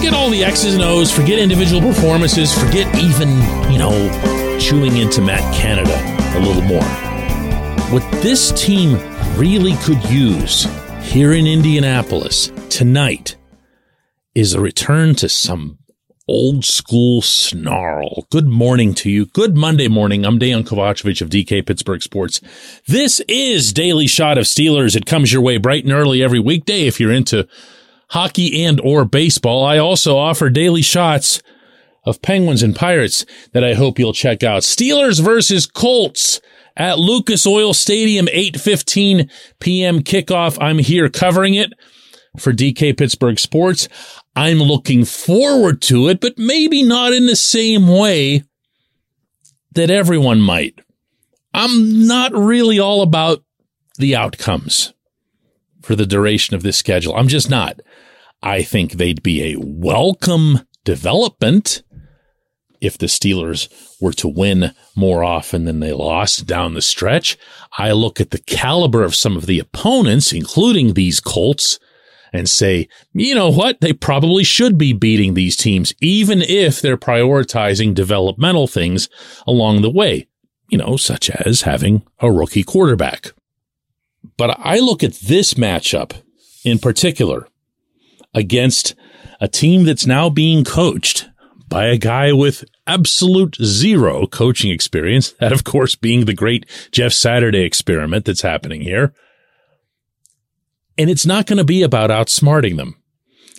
forget all the X's and O's, forget individual performances, forget even, you know, chewing into Matt Canada a little more. What this team really could use here in Indianapolis tonight is a return to some old school snarl. Good morning to you. Good Monday morning. I'm Dejan Kovacevic of DK Pittsburgh Sports. This is Daily Shot of Steelers. It comes your way bright and early every weekday if you're into hockey and or baseball. I also offer daily shots of Penguins and Pirates that I hope you'll check out. Steelers versus Colts at Lucas Oil Stadium, 8:15 p.m. kickoff. I'm here covering it for DK Pittsburgh Sports. I'm looking forward to it, but maybe not in the same way that everyone might. I'm not really all about the outcomes for the duration of this schedule. I'm just not. I think they'd be a welcome development if the Steelers were to win more often than they lost down the stretch. I look at the caliber of some of the opponents, including these Colts, and say, you know what? They probably should be beating these teams, even if they're prioritizing developmental things along the way, you know, such as having a rookie quarterback. But I look at this matchup in particular against a team that's now being coached by a guy with absolute zero coaching experience. That, of course, being the great Jeff Saturday experiment that's happening here. And it's not going to be about outsmarting them.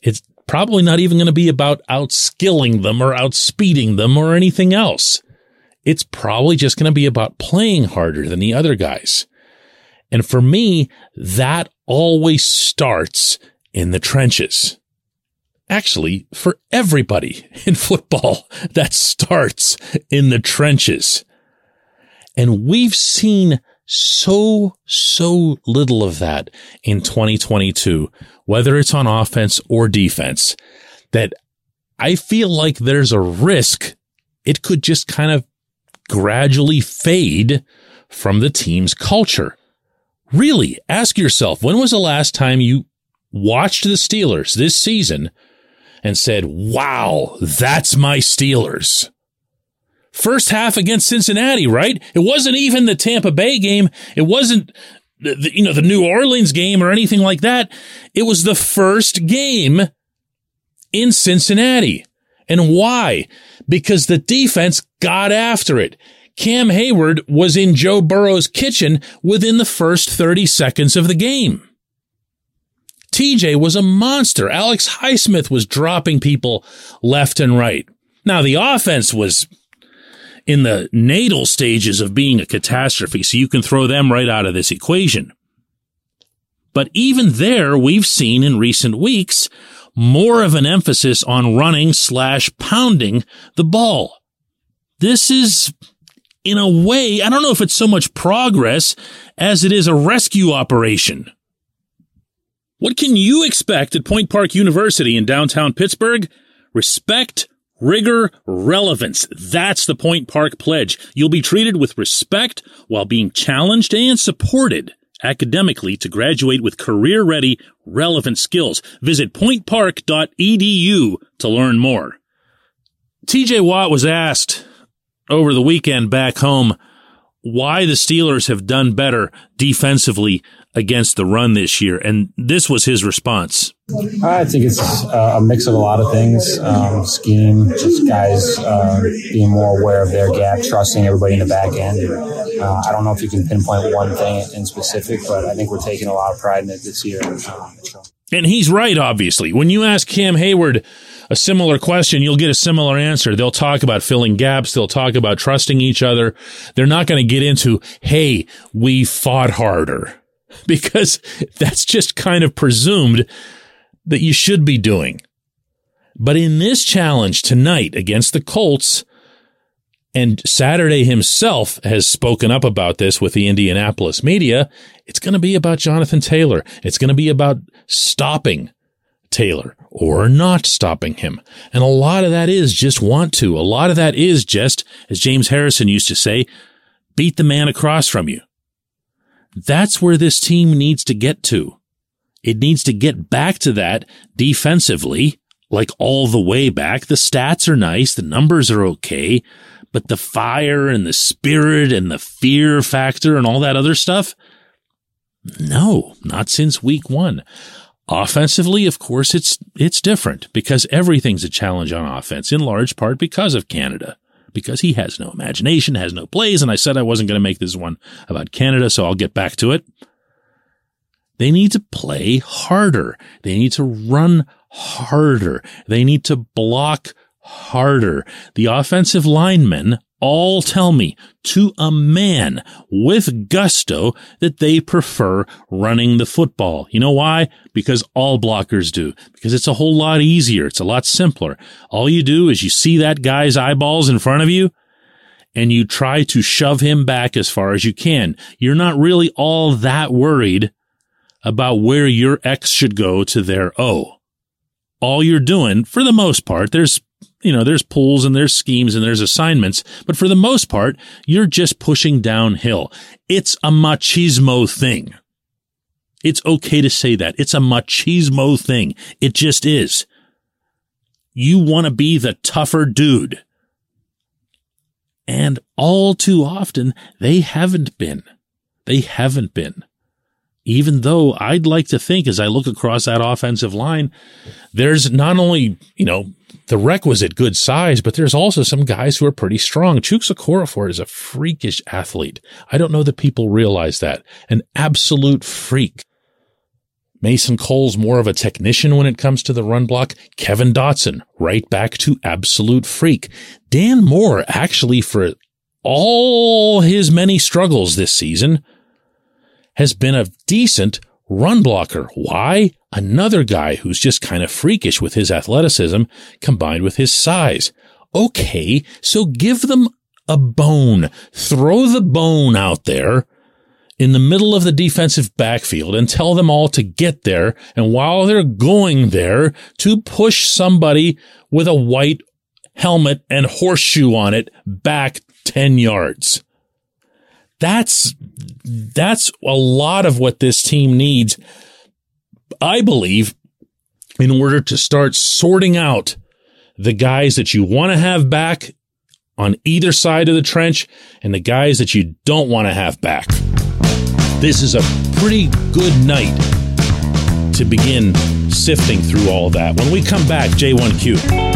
It's probably not even going to be about outskilling them or outspeeding them or anything else. It's probably just going to be about playing harder than the other guys. And for me, that always starts in the trenches. Actually, for everybody in football, that starts in the trenches. And we've seen so, so little of that in 2022, whether it's on offense or defense, that I feel like there's a risk it could just kind of gradually fade from the team's culture. Really, ask yourself, when was the last time you watched the Steelers this season and said, wow, that's my Steelers? First half against Cincinnati, right? It wasn't even the Tampa Bay game. It wasn't the, you know, the New Orleans game or anything like that. It was the first game in Cincinnati. And why? Because the defense got after it. Cam Hayward was in Joe Burrow's kitchen within the first 30 seconds of the game. TJ was a monster. Alex Highsmith was dropping people left and right. Now the offense was in the natal stages of being a catastrophe, so you can throw them right out of this equation. But even there, we've seen in recent weeks more of an emphasis on running slash pounding the ball. This is, in a way, I don't know if it's so much progress as it is a rescue operation. What can you expect at Point Park University in downtown Pittsburgh? Respect, rigor, relevance. That's the Point Park pledge. You'll be treated with respect while being challenged and supported academically to graduate with career ready, relevant skills. Visit pointpark.edu to learn more. TJ Watt was asked over the weekend back home why the Steelers have done better defensively against the run this year. And this was his response. I think it's a mix of a lot of things um, scheme, just guys uh, being more aware of their gap, trusting everybody in the back end. Uh, I don't know if you can pinpoint one thing in specific, but I think we're taking a lot of pride in it this year. And he's right, obviously. When you ask Cam Hayward a similar question, you'll get a similar answer. They'll talk about filling gaps. They'll talk about trusting each other. They're not going to get into, Hey, we fought harder because that's just kind of presumed that you should be doing. But in this challenge tonight against the Colts, and Saturday himself has spoken up about this with the Indianapolis media. It's going to be about Jonathan Taylor. It's going to be about stopping Taylor or not stopping him. And a lot of that is just want to. A lot of that is just, as James Harrison used to say, beat the man across from you. That's where this team needs to get to. It needs to get back to that defensively, like all the way back. The stats are nice. The numbers are okay, but the fire and the spirit and the fear factor and all that other stuff. No, not since week one. Offensively, of course, it's, it's different because everything's a challenge on offense in large part because of Canada, because he has no imagination, has no plays. And I said I wasn't going to make this one about Canada, so I'll get back to it. They need to play harder. They need to run harder. They need to block harder. The offensive linemen all tell me to a man with gusto that they prefer running the football. You know why? Because all blockers do. Because it's a whole lot easier. It's a lot simpler. All you do is you see that guy's eyeballs in front of you and you try to shove him back as far as you can. You're not really all that worried about where your X should go to their O. All you're doing, for the most part, there's, you know, there's pulls and there's schemes and there's assignments, but for the most part, you're just pushing downhill. It's a machismo thing. It's okay to say that. It's a machismo thing. It just is. You want to be the tougher dude. And all too often, they haven't been. They haven't been even though I'd like to think as I look across that offensive line, there's not only, you know, the requisite good size, but there's also some guys who are pretty strong. Chuks Okorafor is a freakish athlete. I don't know that people realize that. An absolute freak. Mason Cole's more of a technician when it comes to the run block. Kevin Dotson, right back to absolute freak. Dan Moore, actually, for all his many struggles this season, has been a decent run blocker. Why? Another guy who's just kind of freakish with his athleticism combined with his size. Okay, so give them a bone. Throw the bone out there in the middle of the defensive backfield and tell them all to get there. And while they're going there to push somebody with a white helmet and horseshoe on it back 10 yards. That's, that's a lot of what this team needs. I believe in order to start sorting out the guys that you want to have back on either side of the trench and the guys that you don't want to have back. This is a pretty good night to begin sifting through all that. When we come back, J1Q.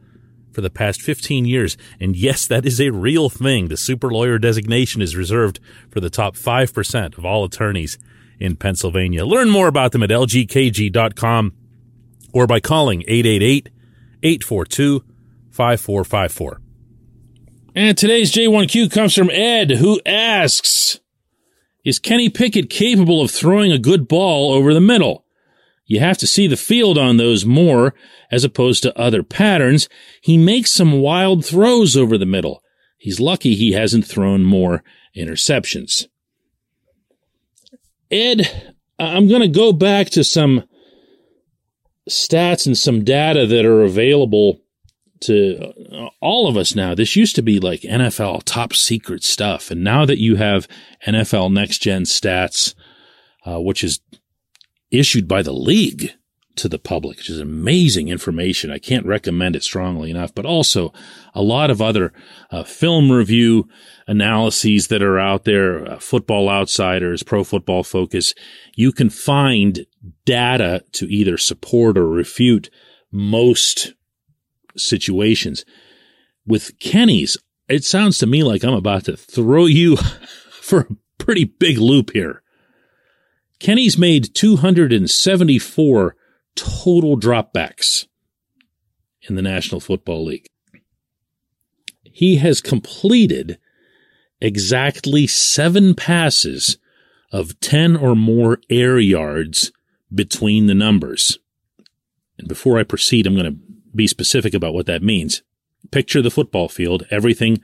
for the past 15 years. And yes, that is a real thing. The super lawyer designation is reserved for the top 5% of all attorneys in Pennsylvania. Learn more about them at lgkg.com or by calling 888-842-5454. And today's J1Q comes from Ed, who asks, is Kenny Pickett capable of throwing a good ball over the middle? You have to see the field on those more as opposed to other patterns. He makes some wild throws over the middle. He's lucky he hasn't thrown more interceptions. Ed, I'm going to go back to some stats and some data that are available to all of us now. This used to be like NFL top secret stuff. And now that you have NFL next gen stats, uh, which is issued by the league to the public, which is amazing information. I can't recommend it strongly enough, but also a lot of other uh, film review analyses that are out there, uh, football outsiders, pro football focus. You can find data to either support or refute most situations. With Kenny's, it sounds to me like I'm about to throw you for a pretty big loop here. Kenny's made 274 total dropbacks in the National Football League. He has completed exactly seven passes of 10 or more air yards between the numbers. And before I proceed, I'm going to be specific about what that means. Picture the football field, everything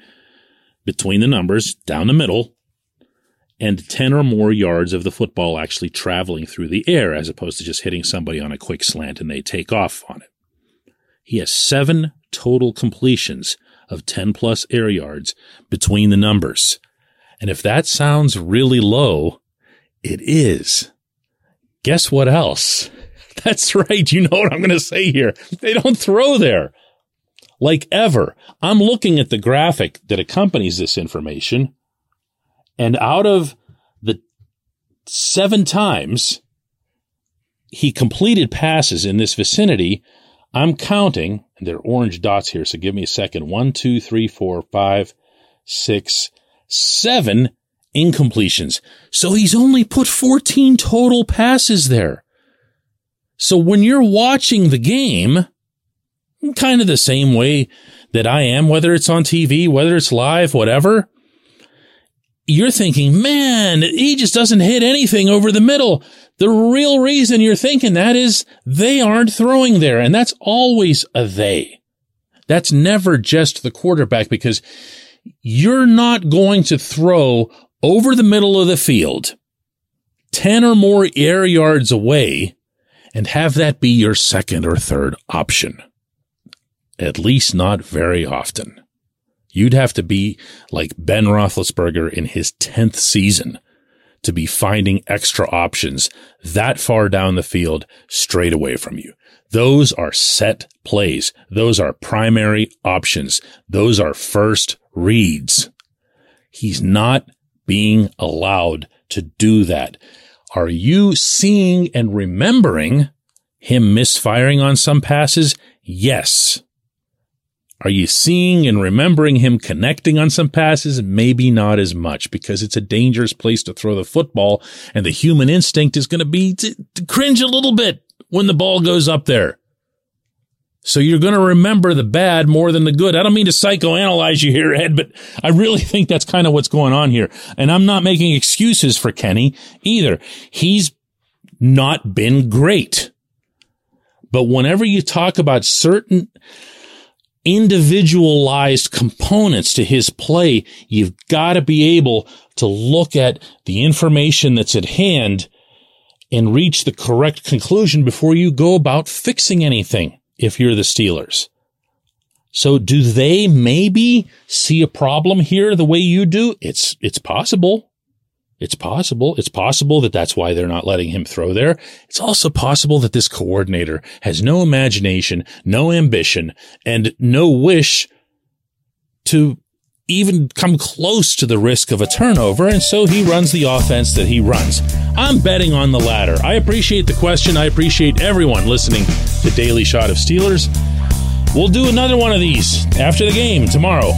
between the numbers, down the middle, and 10 or more yards of the football actually traveling through the air as opposed to just hitting somebody on a quick slant and they take off on it. He has seven total completions of 10 plus air yards between the numbers. And if that sounds really low, it is. Guess what else? That's right. You know what I'm going to say here. They don't throw there. Like ever. I'm looking at the graphic that accompanies this information. And out of the seven times he completed passes in this vicinity, I'm counting, and they're orange dots here, so give me a second. One, two, three, four, five, six, seven incompletions. So he's only put 14 total passes there. So when you're watching the game, kind of the same way that I am, whether it's on TV, whether it's live, whatever, you're thinking, man, he just doesn't hit anything over the middle. The real reason you're thinking that is they aren't throwing there. And that's always a they. That's never just the quarterback because you're not going to throw over the middle of the field 10 or more air yards away and have that be your second or third option. At least not very often. You'd have to be like Ben Roethlisberger in his 10th season to be finding extra options that far down the field straight away from you. Those are set plays. Those are primary options. Those are first reads. He's not being allowed to do that. Are you seeing and remembering him misfiring on some passes? Yes. Are you seeing and remembering him connecting on some passes? Maybe not as much because it's a dangerous place to throw the football and the human instinct is going to be to, cringe a little bit when the ball goes up there. So you're going to remember the bad more than the good. I don't mean to psychoanalyze you here, Ed, but I really think that's kind of what's going on here. And I'm not making excuses for Kenny either. He's not been great. But whenever you talk about certain individualized components to his play, you've got to be able to look at the information that's at hand and reach the correct conclusion before you go about fixing anything if you're the Steelers. So do they maybe see a problem here the way you do? It's, it's possible. It's possible. It's possible that that's why they're not letting him throw there. It's also possible that this coordinator has no imagination, no ambition, and no wish to even come close to the risk of a turnover, and so he runs the offense that he runs. I'm betting on the latter. I appreciate the question. I appreciate everyone listening to Daily Shot of Steelers. We'll do another one of these after the game tomorrow.